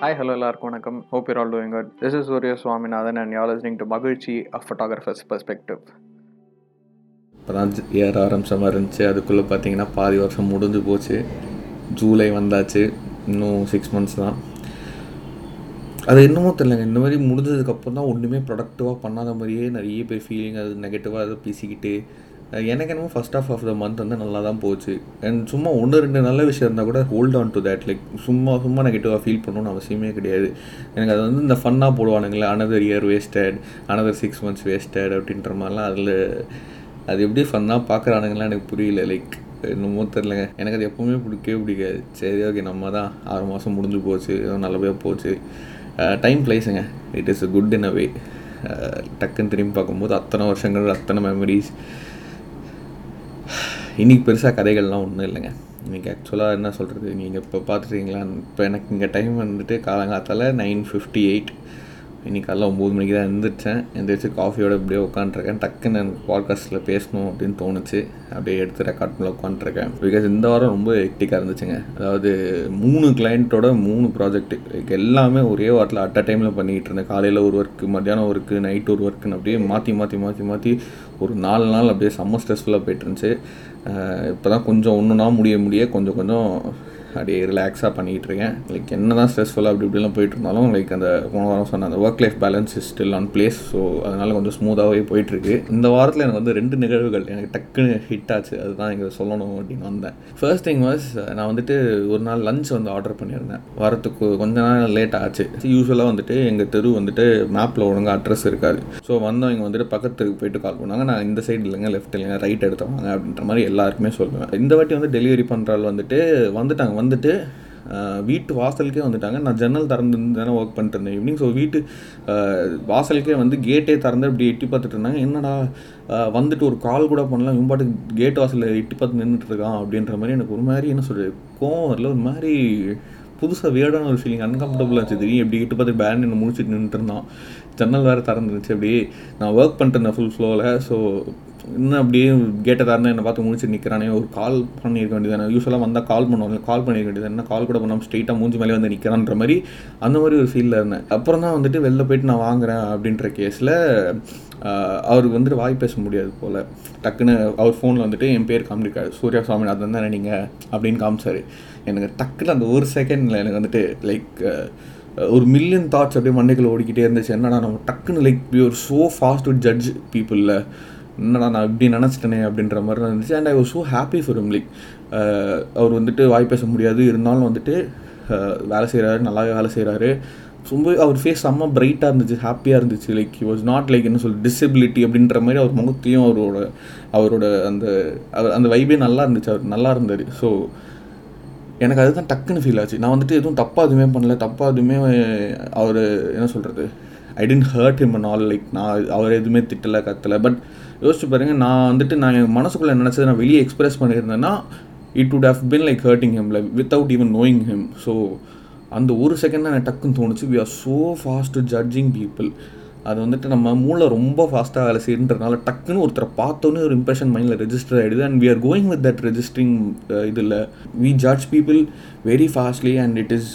Hi hello எல்லாருக்கும் வணக்கம். Hope you're all doing good this is Surya Swaminathan and you're listening to மகிழ்ச்சி a photographers perspective இப்போ தான் ஏற ஆரம்பித்த மாதிரி இருந்துச்சு. அதுக்குள்ளே பார்த்தீங்கன்னா பாதி வருஷம் முடிஞ்சு போச்சு. ஜூலை வந்தாச்சு. இன்னும் சிக்ஸ் மந்த்ஸ் தான். அது என்னமோ தெரியலங்க. இந்த மாதிரி முடிஞ்சதுக்கப்புறம் தான் ஒன்றுமே ப்ரொடக்டிவாக பண்ணாத மாதிரியே நிறைய பேர் ஃபீலிங் அது நெகட்டிவாக அதை பேசிக்கிட்டு எனக்கு என்னமோ first half of the month வந்து நல்லா தான் போச்சு. அண்ட் சும்மா ஒன்று ரெண்டு நல்ல விஷயம் இருந்தால் கூட hold on to that like சும்மா சும்மா நெகட்டிவாக ஃபீல் பண்ணணும்னு அவசியமே கிடையாது. எனக்கு அது வந்து இந்த ஃபன்னாக போடுவானுங்களே another year wasted another six months wasted அப்படின்ற மாதிரிலாம் அதில் அது எப்படி ஃபன்னாக பார்க்குறானுங்களாம் எனக்கு புரியல. லைக் என்னமோ தெரிலங்க எனக்கு அது எப்போவுமே பிடிக்கவே பிடிக்காது. சரி ஓகே நம்ம தான் ஆறு மாதம் முடிஞ்சு போச்சு. ஏதோ நல்லபடியாக போச்சு. Time பிளேஸுங்க it is good in a way டக்குன்னு திரும்பி பார்க்கும்போது அத்தனை வருஷங்கள் அத்தனை மெமரிஸ் இன்றைக்கி பெருசாக கதைகள்லாம் ஒன்றும் இல்லைங்க. இன்றைக்கி ஆக்சுவலாக என்ன சொல்கிறது நீங்கள் இப்போ பார்த்துட்டீங்களா இப்போ எனக்கு இங்கே டைம் வந்துட்டு காலங்காத்தால் நைன் ஃபிஃப்டி எயிட் இன்றைக்கி காலைல ஒம்பது மணிக்கு தான் எழுந்திரிச்சேன் எந்திரிச்சு காஃபியோட அப்படியே உட்காந்துருக்கேன் டக்குன்னு எனக்கு பாட்காஸ்ட்டில் பேசணும் அப்படின்னு தோணுச்சு. அப்படியே எடுத்து ரெக்கார்ட் பண்ண உட்காந்துருக்கேன் பிகாஸ் இந்த வாரம் ரொம்ப எக்டிக்காக இருந்துச்சுங்க. அதாவது மூணு கிளைண்ட்டோட மூணு ப்ராஜெக்ட் லைக் எல்லாமே ஒரே வாரத்தில் அட் அ டைமில் பண்ணிக்கிட்டு இருந்தேன். காலையில் ஒரு ஒர்க்கு மத்தியானம் ஒர்க்கு நைட் ஒரு ஒர்க்குன்னு அப்படியே மாற்றி மாற்றி மாற்றி மாற்றி ஒரு நாலு நாள் அப்படியே செம்ம ஸ்ட்ரெஸ்ஃபுல்லாக போயிட்டு இருந்துச்சு. இப்போ தான் கொஞ்சம் ஒன்றுனா முடிய முடிய கொஞ்சம் கொஞ்சம் அப்படியே ரிலாக்ஸாக பண்ணிகிட்டு இருக்கேன் லைக் என்ன தான் ஸ்ட்ரெஸ்ஃபுல்லாக அப்படி இப்படிலாம் போயிட்டு இருந்தாலும் லைக் அந்த போன வாரம் சொன்ன அந்த work life balance is still on place so அதனால் கொஞ்சம் ஸ்மூத்தாகவே போயிட்டுருக்கு. இந்த வாரத்தில் எனக்கு வந்து ரெண்டு நிகழ்வுகள் எனக்கு டக்குன்னு ஹிட் ஆச்சு. அதுதான் இங்கே சொல்லணும் அப்படின்னு வந்தேன். ஃபர்ஸ்ட் திங் வாஸ் நான் வந்துட்டு ஒரு நாள் லஞ்ச் வந்து ஆர்டர் பண்ணியிருந்தேன். வாரத்துக்கு கொஞ்ச நாள் லேட் ஆச்சு. யூஸ்வலாக வந்துட்டு எங்கள் தெரு வந்துட்டு மேப்பில் ஒழுங்காக அட்ரஸ் இருக்காது. ஸோ வந்தவங்க வந்துட்டு பக்கத்துக்கு போயிட்டு கால் பண்ணாங்க. நான் இந்த சைடு இல்லைங்க லெஃப்ட் இல்லைங்க ரைட் எடுத்தவங்க அப்படின்ற மாதிரி எல்லாருக்குமே சொல்லுவேன். இந்த வாட்டி வந்து டெலிவரி பண்ணுறாள் வந்துட்டு வந்துட்டாங்க. வந்துட்டு வீட்டு வாசலுக்கே வந்துட்டாங்க. நான் ஜன்னல் திறந்து தானே ஒர்க் பண்ணிட்டு இருந்தேன் ஈவினிங் ஸோ வீட்டு வாசலுக்கே வந்து கேட்டே திறந்து இப்படி எட்டி பார்த்துட்டு இருந்தாங்க. என்னடா வந்துட்டு ஒரு கால் கூட பண்ணலாம் இவன் பாட்டுக்கு கேட் வாசலில் எட்டி பார்த்து நின்றுட்டு இருக்கான் அப்படின்ற மாதிரி எனக்கு ஒரு மாதிரி என்ன சொல்கிறது கோவம் வரல. ஒரு மாதிரி புதுசாக வேர்டான ஒரு ஃபீலிங் அன்கம்ஃபர்டபுளாக இருந்துச்சு. திடீர்னு எப்படி கிட்ட பார்த்து பேண்ட் என்ன முடிச்சுட்டு நின்றுட்டு இருந்தான். ஜன்னல் வேறு திறந்துருந்துச்சு. அப்படியே நான் ஒர்க் பண்ணிட்டு இருந்தேன் ஃபுல் ஃப்ளோவில் ஸோ இன்னும் அப்படியே கேட்டை திறந்து என்னை பார்த்து முடிச்சு நிற்கிறானே ஒரு கால் பண்ணியிருக்க வேண்டியதானே யூஸ்வலாக வந்தால் கால் பண்ணுவாங்க கால் பண்ணியிருக்க வேண்டியது என்ன கால் கூட பண்ணாமல் ஸ்ட்ரெயிட்டாக மூஞ்சி மேலே வந்து நிற்கிறான்ற மாதிரி அந்த மாதிரி ஒரு ஃபீலில் இருந்தேன். அப்புறம் தான் வந்துட்டு வெளில போயிட்டு நான் வாங்குறேன் அப்படின்ற கேஸில் அவருக்கு வந்துட்டு வாய் பேச முடியாது போல். டக்குன்னு அவர் ஃபோனில் வந்துட்டு என் பேர் காமிக்காரு சூர்யா சுவாமிநாதன் தானே நீங்கள் அப்படின்னு காமிச்சார். எனக்கு டக்குன்னு அந்த ஒரு செகண்டில் எனக்கு வந்துட்டு லைக் ஒரு மில்லியன் தாட்ஸ் அப்படியே மண்டைக்குள்ள ஓடிக்கிட்டே இருந்துச்சு. என்னடா நம்ம டக்குன்னு like we so fast to judge பீப்புளில் என்னடா நான் இப்படி நினச்சிட்டேனே அப்படின்ற மாதிரி தான் இருந்துச்சு. And I was so happy for him like uh, அவர் வந்துட்டு வாய் பேச முடியாது. இருந்தாலும் வந்துட்டு uh, வேலை செய்கிறாரு நல்லாவே வேலை செய்கிறாரு ரொம்ப அவர் ஃபேஸ் செம்ம பிரைட்டாக இருந்துச்சு ஹாப்பியாக இருந்துச்சு. Like he was not like என்ன சொல் டிசபிலிட்டி அப்படின்ற மாதிரி அவர் முகத்தையும் அவரோட அவரோட அந்த அவர் அந்த வைபே நல்லா இருந்துச்சு. அவர் நல்லா இருந்தார். ஸோ எனக்கு அதுதான் டக்குன்னு ஃபீல் ஆச்சு. நான் வந்துட்டு எதுவும் தப்பாக எதுவுமே பண்ணல. தப்பாக எதுவுமே அவர் என்ன சொல்கிறது I didn't hurt him and all like நான் அவர் எதுவுமே திட்டலை கத்தலை. பட் யோசிச்சு பாருங்க நான் வந்துட்டு நான் என் மனசுக்குள்ளே நினச்சதை நான் வெளியே express பண்ணியிருந்தேன்னா it would have been like hurting him like without even knowing him so அந்த ஒரு செகண்ட் தான் எனக்கு டக்குன்னு தோணுச்சு. We are so fast judging people அது வந்துட்டு நம்ம மூளை ரொம்ப ஃபாஸ்ட்டாக வேலை செய்யுன்றதுனால டக்குன்னு ஒருத்தரை பார்த்தோன்னே ஒரு இம்ப்ரெஷன் மைண்டில் ரெஜிஸ்டர் ஆகிடுது and we are going with that registering இதில். We judge people very fastly and it is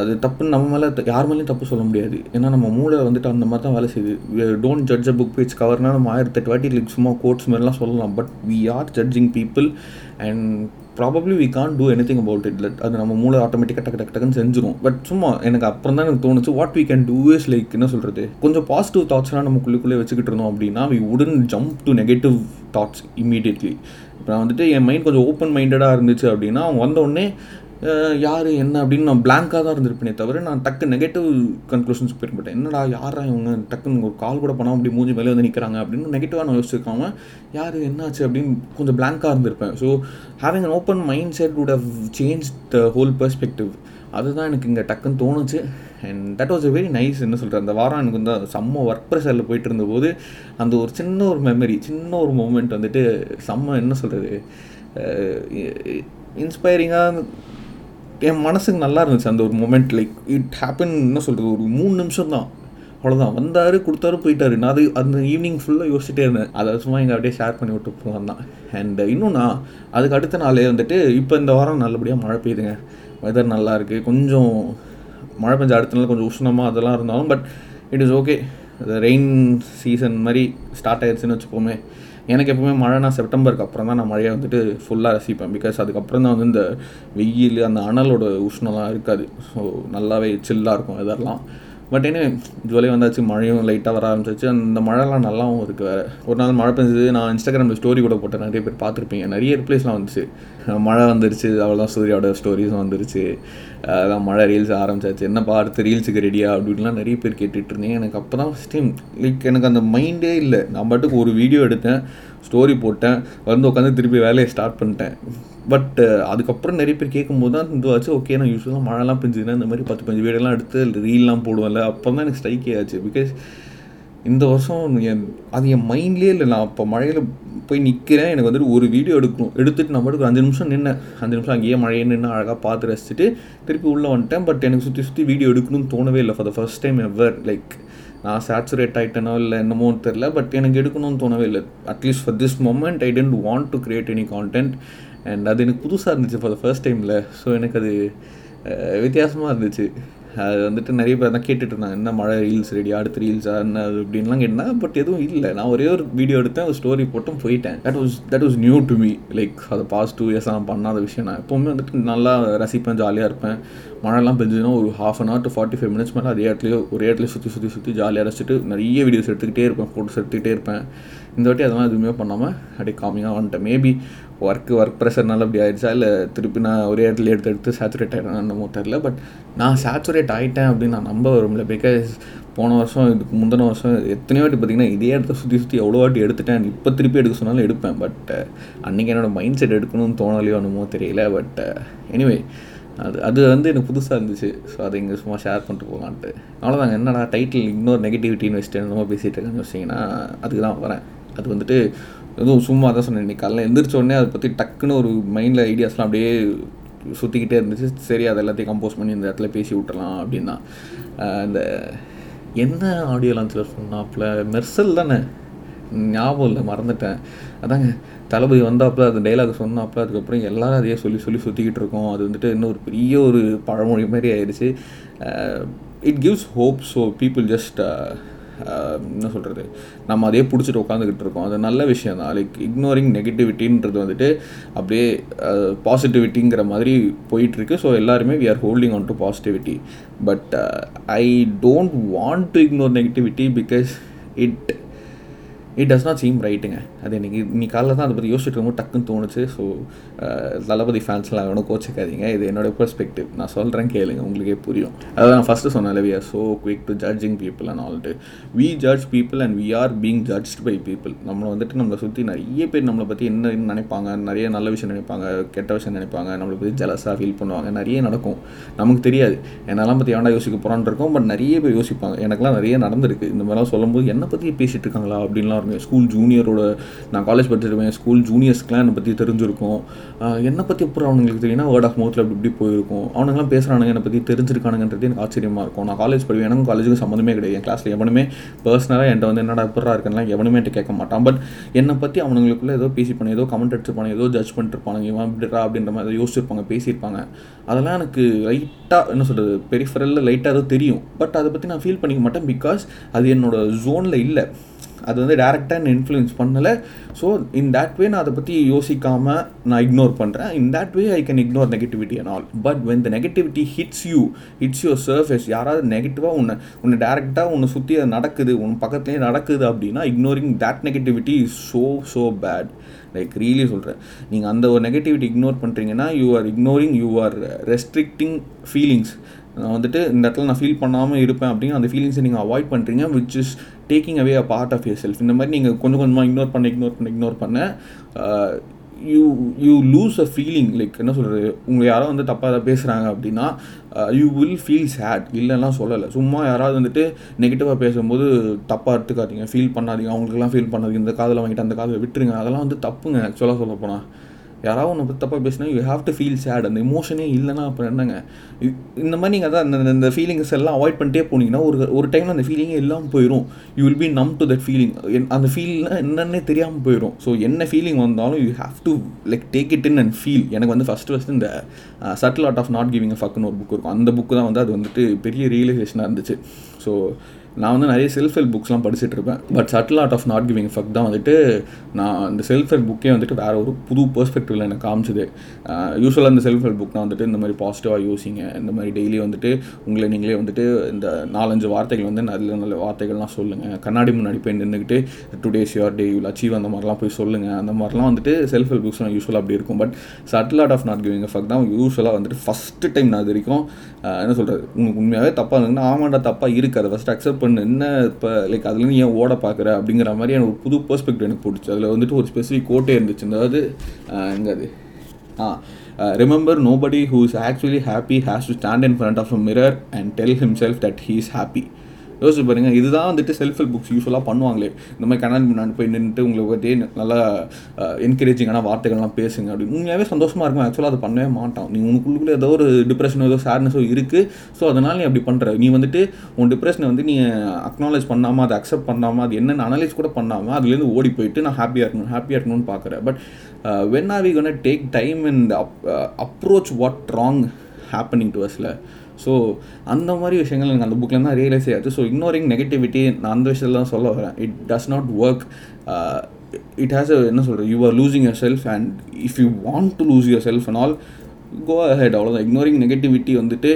அது தப்புன்னு நம்ம மேலே யார் மேலேயும் தப்பு சொல்ல முடியாது. ஏன்னா நம்ம மூளை வந்துட்டு அந்த மாதிரி தான் வேலை செய்யுது. Don't judge a book page கவர்னால் நம்ம ஆயிரத்தெட்டு வாட்டி லைக் சும்மா கோட்ஸ் மாதிரிலாம் சொல்லலாம். But we are judging people and probably we can't do anything about it லட் அது நம்ம மூளை ஆட்டோமேட்டிக்காக டக்கு டக்கு டக்குன்னு செஞ்சிடும் பட் சும்மா எனக்கு அப்புறம் தான் எனக்கு தோணுச்சு what we can do is like என்ன சொல்கிறது கொஞ்சம் பாசிட்டிவ் தாட்ஸ்லாம் நமக்குள்ளுக்குள்ளே வச்சுக்கிட்டு இருந்தோம் அப்படின்னா வி உடன் jump to negative thoughts immediately இப்போ நான் வந்துட்டு என் மைண்ட் கொஞ்சம் ஓப்பன் மைண்டடாக இருந்துச்சு அப்படின்னா அவங்க வந்தோடனே யார் என்ன? அப்படின்னு நான் பிளாங்காக தான் இருந்திருப்பேனே தவிர நான் டக்கு நெகட்டிவ் கன்க்ளூஷன்ஸ் போயிருப்பேன் என்னடா யாரா இவங்க? டக்குன்னு ஒரு கால் கூட பண்ணாமல் அப்படி மூஞ்சி மேலே வந்து நிற்கிறாங்க அப்படின்னு நெகட்டிவாக நான் யோசிச்சிருக்காம யார் என்னாச்சு? அப்படின்னு கொஞ்சம் பிளாங்காக இருந்திருப்பேன். So having an open mindset would have change the whole perspective அதுதான் எனக்கு இங்கே டக்குன்னு தோணுச்சு. And that was a very nice என்ன சொல்கிறேன் அந்த வாரம் எனக்கு வந்து செம்ம ஒர்க் ப்ரெஷரில் போயிட்டு இருந்தபோது அந்த ஒரு சின்ன ஒரு மெமரி சின்ன ஒரு மூமெண்ட் வந்துட்டு செம்ம என்ன சொல்கிறது இன்ஸ்பைரிங்காக என் மனசுக்கு நல்லா இருந்துச்சு அந்த ஒரு மூமெண்ட் லைக் இட் ஹேப்பன் என்ன சொல்கிறது ஒரு மூணு நிமிஷம் தான். அவ்வளோதான் வந்தார் கொடுத்தாரு போயிட்டாரு. நான் அது அந்த ஈவினிங் ஃபுல்லாக யோசிச்சுட்டே இருந்தேன். அதை சும்மா எங்கள் அப்படியே ஷேர் பண்ணி விட்டு போவான் தான். அண்ட் uh, இன்னொன்னா அதுக்கு அடுத்த நாளே வந்துட்டு இப்போ இந்த வாரம் நல்லபடியாக மழை பெய்யுதுங்க. வெதர் நல்லா இருக்குது கொஞ்சம் மழை பெஞ்ச அடுத்த நாள் கொஞ்சம் உஷ்ணமாக அதெல்லாம் இருந்தாலும் but it is okay rain season மாதிரி ஸ்டார்ட் ஆயிடுச்சுன்னு வச்சுப்போமே எனக்கு எப்பவுமே மழைனா செப்டம்பருக்கு அப்புறம் தான் நான் மழையை வந்துட்டு ஃபுல்லாக ரசிப்பேன். பிகாஸ் அதுக்கப்புறம் தான் வந்து இந்த வெயில் அந்த அனலோட உஷ்ணம்லாம் இருக்காது. ஸோ நல்லாவே சில்லாக இருக்கும் இதெல்லாம் பட் என்ன ஜூலை வந்தாச்சு மழையும் லைட்டாக வர ஆரம்பிச்சிச்சு. அந்த மழைலாம் நல்லாவும் இருக்குது வேறு. ஒரு நாள் மழை பெஞ்சது நான் இன்ஸ்டாகிராமில் ஸ்டோரி கூட போட்டேன். நிறைய பேர் பார்த்துருப்பீங்க. நிறைய ரிப்ளேஸ்லாம் வந்துச்சு. மழை வந்துருச்சு அவ்வளோதான் சூர்யாவோட ஸ்டோரிஸும் வந்துருச்சு. அதான் மழை ரீல்ஸ் ஆரம்பிச்சாச்சு. என்னப்பா அடுத்து ரீல்ஸுக்கு ரெடியா அப்படின்லாம் நிறைய பேர் கேட்டுட்டு எனக்கு அப்போ தான் ஸ்டீம் லைக் எனக்கு அந்த மைண்டே இல்லை. நான் பாட்டுக்கு ஒரு வீடியோ எடுத்தேன் ஸ்டோரி போட்டேன் வந்து உட்காந்து திருப்பி வேலையை ஸ்டார்ட் பண்ணிட்டேன். பட் அதுக்கப்புறம் நிறைய பேர் கேட்கும்போது தான் இதுவாச்சு. ஓகே நான் யூஸ்வலாக மழைலாம் பெஞ்சுதுன்னா இந்த மாதிரி பத்து பஞ்சு வீடெல்லாம் எடுத்து ரீல்லாம் போடுவேன்ல. அப்போ தான் எனக்கு ஸ்ட்ரைக்கே ஆச்சு. பிகாஸ் இந்த வருஷம் என் அது என் மைண்ட்லேயே இல்லை. நான் அப்போ மழையில் போய் நிற்கிறேன் எனக்கு வந்துட்டு ஒரு வீடியோ எடுக்கணும். எடுத்துட்டு நான் பாட்டுக்கு அஞ்சு நிமிஷம் நின்னேன். அஞ்சு நிமிஷம் அங்கேயே மழையே நின்று அழகாக பார்த்து ரசிச்சுட்டு திருப்பி உள்ளே வந்துட்டேன். பட் எனக்கு சுற்றி சுற்றி வீடியோ எடுக்கணும்னு தோணவே இல்லை. For the first time ever like நான் சேச்சுரேட் ஆகிட்டேனோ இல்லை என்னமோ தெரில பட் எனக்கு எடுக்கணும்னு தோணவே இல்லை. At least for this moment I didn't want to create any content and அது எனக்கு புதுசாக இருந்துச்சு ஃபார் த ஃபர்ஸ்ட் டைமில் ஸோ எனக்கு அது வித்தியாசமாக இருந்துச்சு. அது வந்துட்டு நிறைய பேர் தான் கேட்டுட்டு இருந்தாங்க என்ன மழை ரீல்ஸ் ரெடி அடுத்த ரீல்ஸா என்ன அது? அப்படின்லாம் கேட்டால் பட் எதுவும் இல்லை. நான் ஒரே ஒரு வீடியோ எடுத்தேன் ஒரு ஸ்டோரி போட்டும் போயிட்டேன். That was that was new to me like அதை பாஸ்ட் டூ இயர்ஸ் நான் பண்ணாத விஷயம். நான் எப்போவுமே வந்துட்டு நல்லா ரசிப்பேன் ஜாலியாக இருப்பேன். மழைலாம் பெஞ்சதுன்னா ஒரு half an hour to forty five minutes மேலே அதே இடத்துலையோ ஒரே இடத்துல சுற்றி சுற்றி சுற்றி ஜாலியாக ரசிச்சுட்டு நிறைய வீடியோஸ் எடுத்துக்கிட்டே இருப்பேன் ஃபோட்டோஸ் எடுத்துக்கிட்டே இருப்பேன். இந்த வாட்டி அதெல்லாம் எதுவுமே பண்ணாமல் அப்படியே காமிங்காக வந்துட்டேன். மேபி ஒர்க்கு ஒர்க் ப்ரெஷர்னால அப்படி ஆயிடுச்சா? இல்லை திருப்பி நான் ஒரே இடத்துல எடுத்து எடுத்து சேச்சுரேட் ஆகிடணும் என்னமோ தெரில பட் நான் சேச்சுரேட் ஆகிட்டேன் அப்படின்னு நான் நம்ப வரும்ல பிகாஸ் போன வருஷம் இதுக்கு முந்தின வருஷம் எத்தனையோ வாட்டி பார்த்தீங்கன்னா இதே இடத்த சுற்றி சுற்றி எவ்வளோ வாட்டி எடுத்துட்டேன். இப்போ திருப்பி எடுக்க சொன்னாலும் எடுப்பேன். பட் அன்றைக்கி என்னோடய மைண்ட் செட் எடுக்கணும்னு தோணலையோ என்னமோ தெரியல. பட் எனிவே அது அது வந்து எனக்கு புதுசாக இருந்துச்சு. ஸோ அதை இங்கே சும்மா ஷேர் பண்ணிட்டு போகலான்ட்டு அவ்வளோதாங்க என்னடா டைட்டில் இன்னொரு நெகட்டிவிட்டின்னு வச்சுட்டு என்னமோ பேசிகிட்டு இருக்கேன்னு வச்சிங்கன்னா அதுக்கு தான் வரேன். அது வந்துட்டு எதுவும் சும்மா தான் சொன்னேன். இன்னைக்கு காலைல எந்திரிச்சோடனே அதை பற்றி டக்குன்னு ஒரு மைண்டில் ஐடியாஸ்லாம் அப்படியே சுற்றிக்கிட்டே இருந்துச்சு. சரி அதை எல்லாத்தையும் கம்போஸ் பண்ணி இந்த இடத்துல பேசி விட்டுலாம் அப்படின்னா. இந்த என்ன ஆடியோ லான்ச்சில் சொன்னாப்புல? மெர்சல் தானே. ஞாபகம் இல்லை மறந்துட்டேன். அதாங்க தளபதி வந்தாப்புல அந்த டைலாக் சொன்னாப்புல அதுக்கப்புறம் எல்லாரும் அதையே சொல்லி சொல்லி சுற்றிக்கிட்டு இருக்கோம். அது வந்துட்டு இன்னும் ஒரு பெரிய ஒரு பழமொழி மாதிரி ஆயிடுச்சு. It gives hope so people just என்ன சொல்கிறது நம்ம அதே பிடிச்சிட்டு உட்காந்துக்கிட்டு இருக்கோம். அது நல்ல விஷயம் தான். லைக் இக்னோரிங் நெகட்டிவிட்டின்றது வந்துட்டு அப்படியே பாசிட்டிவிட்டிங்கிற மாதிரி போயிட்டுருக்கு. ஸோ எல்லாருமே we are holding on to positivity but I don't want to ignore negativity because it it does not seem ரைட்டுங்க அது இன்றைக்கி இன்னைக்கு காலைல தான் அதை பற்றி யோசிச்சுட்டு ரொம்ப டக்குன்னு தோணுச்சு. ஸோ தளபதி ஃபேன்ஸ்லாம் வேணும் கோச்சிக்காதீங்க. இது என்னோடய பெர்ஸ்பெக்டிவ் நான் சொல்கிறேன் கேளுங்க. உங்களுக்கே புரியும். அதான் நான் ஃபஸ்ட்டு சொன்னேன் we are so quick to judging people and although we judge people and we are being judged by people நம்மளை வந்துட்டு நம்மளை சுற்றி நிறைய பேர் நம்மளை பற்றி என்ன நினைப்பாங்க? நிறைய நல்ல விஷயம் நினைப்பாங்க கெட்ட விஷயம் நினைப்பாங்க. நம்மளை பற்றி ஜலஸாக ஃபீல் பண்ணுவாங்க. நிறைய நடக்கும். நமக்கு தெரியாது. என்னெல்லாம் பற்றி ஏன்டா யோசிக்க போகிறான்னு இருக்கும். பட் நிறைய பேர் யோசிப்பாங்க. எனக்குலாம் நிறைய நடந்திருக்கு. இந்த மாதிரிலாம் சொல்லும்போது என்னை பற்றி பேசிகிட்டு இருக்காங்களா? அப்படின்லாம் இருந்தேன் ஸ்கூல் ஜூனியரோட நான் காலேஜ் படிச்சிருப்பேன் ஸ்கூல் ஜூனியர்ஸ்க்குலாம் என்னை பற்றி தெரிஞ்சிருக்கும். என்னை பற்றி அப்புறம் அவனுங்களுக்கு தெரியும்னா வேர்ட் ஆஃப் மவுத்தில் அப்படி இப்படி போயிருக்கும்? அவனுங்களாம் பேசுகிறானுங்க என்னை பற்றி தெரிஞ்சிருக்கானுங்கன்றது எனக்கு ஆச்சரியமாக இருக்கும். நான் காலேஜ் படிப்பேன். எனக்கும் காலேஜுக்கும் சம்மந்தமே கிடையாது. என் கிளாஸில் எவனுமே பர்சனலாக என்கிட்ட வந்து என்னடா எப்படா இருக்குன்னா எவனுமே என்கிட்ட கேட்க மாட்டான். பட் என்னை பற்றி அவனுங்களுக்குள்ள ஏதோ பேசி பண்ணி ஏதோ கமெண்ட் அடிச்சிருப்பானு ஏதோ ஜட்ஜ் பண்ணிட்டுருப்பானுங்க இவன் இப்படிடா அப்படின்ற மாதிரி யோசிச்சிருப்பாங்க பேசியிருப்பாங்க. அதெல்லாம் எனக்கு லைட்டாக என்ன சொல்கிறது பெரிஃபரலில் லைட்டாக ஏதோ தெரியும். பட் அதை பற்றி நான் ஃபீல் பண்ணிக்க மாட்டேன் பிகாஸ் அது என்னோடய ஜோனில் இல்லை. அது வந்து டேரெக்டாக என்ன இன்ஃப்ளூயன்ஸ் பண்ணலை. ஸோ இன் தேட் வே நான் அதை பற்றி யோசிக்காமல் நான் இக்னோர் பண்ணுறேன் in that way I can ignore negativity and all but when the negativity hits you hits your surface யாராவது நெகட்டிவாக உன்னை உன்னை டேரெக்டாக உன்னை சுற்றி அது நடக்குது உன் பக்கத்துலேயே நடக்குது அப்படின்னா ignoring that negativity is so so bad like really சொல்கிறேன் நீங்கள் அந்த ஒரு நெகட்டிவிட்டி இக்னோர் பண்ணுறீங்கன்னா you are ignoring you are restricting feelings நான் வந்துட்டு இந்த இடத்துல நான் ஃபீல் பண்ணாமல் இருப்பேன் அப்படின்னு அந்த ஃபீலிங்ஸை நீங்கள் அவாய்ட் பண்ணுறீங்க which is taking away a part of your self இந்த மாதிரி நீங்கள் கொஞ்சம் கொஞ்சமாக இக்னோர் பண்ண இக்னோர் பண்ண இக்னோர் பண்ண you you lose a feeling like என்ன சொல்கிறது உங்கள் யாரோ வந்து தப்பாக ஏதாவது பேசுகிறாங்க அப்படின்னா யூ வில் ஃபீல் சேட் இல்லைலாம் சொல்லலை. சும்மா யாராவது வந்துட்டு நெகட்டிவாக பேசும்போது தப்பாக எடுத்துக்காதீங்க. ஃபீல் பண்ணாதீங்க. அவங்களுக்குலாம் ஃபீல் பண்ணாதீங்க. இந்த காதில் வாங்கிட்டு அந்த காதில் விட்டுருங்க. அதெல்லாம் வந்து தப்புங்க ஆக்சுவலாக சொல்ல போனால் யாராவது ஒன்று பற்றி தப்பாக பேசினா you have to feel sad அந்த இமோஷனே இல்லைன்னா அப்புறம் என்னங்க? இ- இந்த மாதிரி நீங்கள் அதான் அந்த இந்த ஃபீலிங்ஸ் எல்லாம் அவாய்ட் பண்ணிட்டே போனீங்கன்னா ஒரு ஒரு டைமில் அந்த ஃபீலிங்கே இல்லாமல் போயிடும் you will be numb to that feeling அந்த ஃபீல்னா என்னன்னே தெரியாமல் போயிடும் ஸோ என்ன ஃபீலிங் வந்தாலும் you have to like take it in and feel எனக்கு வந்து ஃபஸ்ட்டு ஃபஸ்ட்டு இந்த subtle art of not giving a ஃபக்குன்னு ஒரு புக் இருக்கும். அந்த புக்கு தான் வந்து அது வந்துட்டு பெரிய ரியலைசேஷனாக இருந்துச்சு. ஸோ நான் வந்து நிறைய செல்ஃப் ஹெல்ப் புக்ஸ்லாம் படிச்சுட்டு இருப்பேன். But subtle art of not giving fuck தான் வந்துட்டு நான் அந்த செல்ஃப் ஹெல்ப் புக்கே வந்துட்டு வேற ஒரு புது பெர்ஸ்பெக்டிவில் எனக்கு காமிச்சது. யூஸ்வலாக இந்த செல்ஃப் ஹெல்ப் புக்னால் வந்துட்டு இந்த மாதிரி பாசிட்டிவாக யோசிங்க. இந்த மாதிரி டெய்லி வந்துட்டு உங்களை நீங்களே வந்துட்டு இந்த நாலஞ்சு வார்த்தைகள் வந்து நல்ல நல்ல வார்த்தைகள்லாம் சொல்லுங்கள் கண்ணாடி முன்னாடி போய் நின்றுக்கிட்டு today's your day you'll achieve அந்த மாதிரிலாம் போய் சொல்லுங்கள் அந்த மாதிரிலாம் வந்துட்டு செல்ஃப் ஹெல்ப் புக்ஸ்லாம் யூஸ்வலாக அப்படி இருக்கும். But subtle art of not giving fuck தான் யூஸ்வலாக வந்துட்டு ஃபஸ்ட்டு டைம் நான் அது வரைக்கும் என்ன சொல்கிறது உங்களுக்கு உண்மையாகவே தப்பாக இருந்ததுன்னா ஆமாண்டா தப்பாக இருக்குது அதை ஃபஸ்ட்டு அக்செப்ட் பண்ணு. என்ன இப்போ லைக் அதுலேருந்து ஏன் ஓட பார்க்குற அப்படிங்கிற மாதிரி எனக்கு ஒரு புது பெர்ஸ்பெக்டிவ் எனக்கு பிடிச்சி. அதில் வந்துட்டு ஒரு ஸ்பெசிஃபிக் கோட்டே இருந்துச்சு. அதாவது எங்கே அது ஆ remember nobody who is actually happy has to stand in front of a mirror and tell himself that he is happy யோசிச்சு பாருங்க இதுதான் வந்துட்டு செல்ஃப் ஹெல்ப் புக்ஸ் யூஸ்ஃபுல்லாக பண்ணுவாங்களே. இந்த மாதிரி கண்ணாடி முன்னாடி போய் நின்றுட்டு உங்களுக்கு பற்றி நல்லா என்கரேஜிங்கான வார்த்தைகள்லாம் பேசுங்க அப்படின்னு. உண்மையாகவே சந்தோஷமாக இருக்கும். ஆக்சுவலாக அதை பண்ணவே மாட்டான். நீ உனக்குள்ளுக்குள்ளே ஏதோ ஒரு டிப்ரெஷனோ ஏதோ சேட்னஸோ இருக்குது ஸோ அதனால் நீ அப்படி பண்ணுற நீ வந்துட்டு உன் டிப்ரெஷனை வந்து நீ அக்னாலேஜ் பண்ணாமல் அதை அக்செப்ட் பண்ணாமல் அது என்னென்ன அனலைஸ் கூட பண்ணாமல் அதுலேருந்து ஓடி போயிட்டு நான் ஹாப்பியாக இருக்கணும் ஹாப்பியாக இருக்கணும்னு பார்க்குறேன் but when are we gonna take time and approach what wrong happening to அஸில் so அந்த மாதிரி விஷயங்கள் எனக்கு அந்த புக்கில் தான் ரியலைஸ் ஆகிடுச்சு ஸோ இக்னோரிங் நெகட்டிவிட்டி நான் அந்த விஷயத்தில் தான் சொல்ல வரேன். It does not work it has என்ன சொல்கிறது you are losing your self and if you want to lose your self and all go head அவ்வளோதான் இக்னோரிங் நெகட்டிவிட்டி வந்துட்டு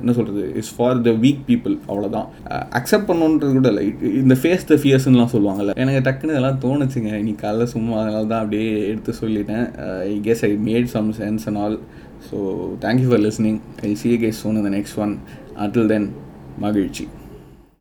என்ன சொல்கிறது is for the weak people அவ்வளோதான் அக்செப்ட் பண்ணணுன்றது கூட இல்லை. இந்த ஃபேஸ் த ஃபியர்ஸ்லாம் சொல்லுவாங்கல்ல. எனக்கு டக்குன்னு இதெல்லாம் தோணுச்சுங்க. இன்னைக்கு காலைல சும்மா அதனால தான் அப்படியே எடுத்து சொல்லிட்டேன். I guess I made some sense and all so thank you for listening I see guys soon இந்த நெக்ஸ்ட் ஒன் அட்டில் தென் மகிழ்ச்சி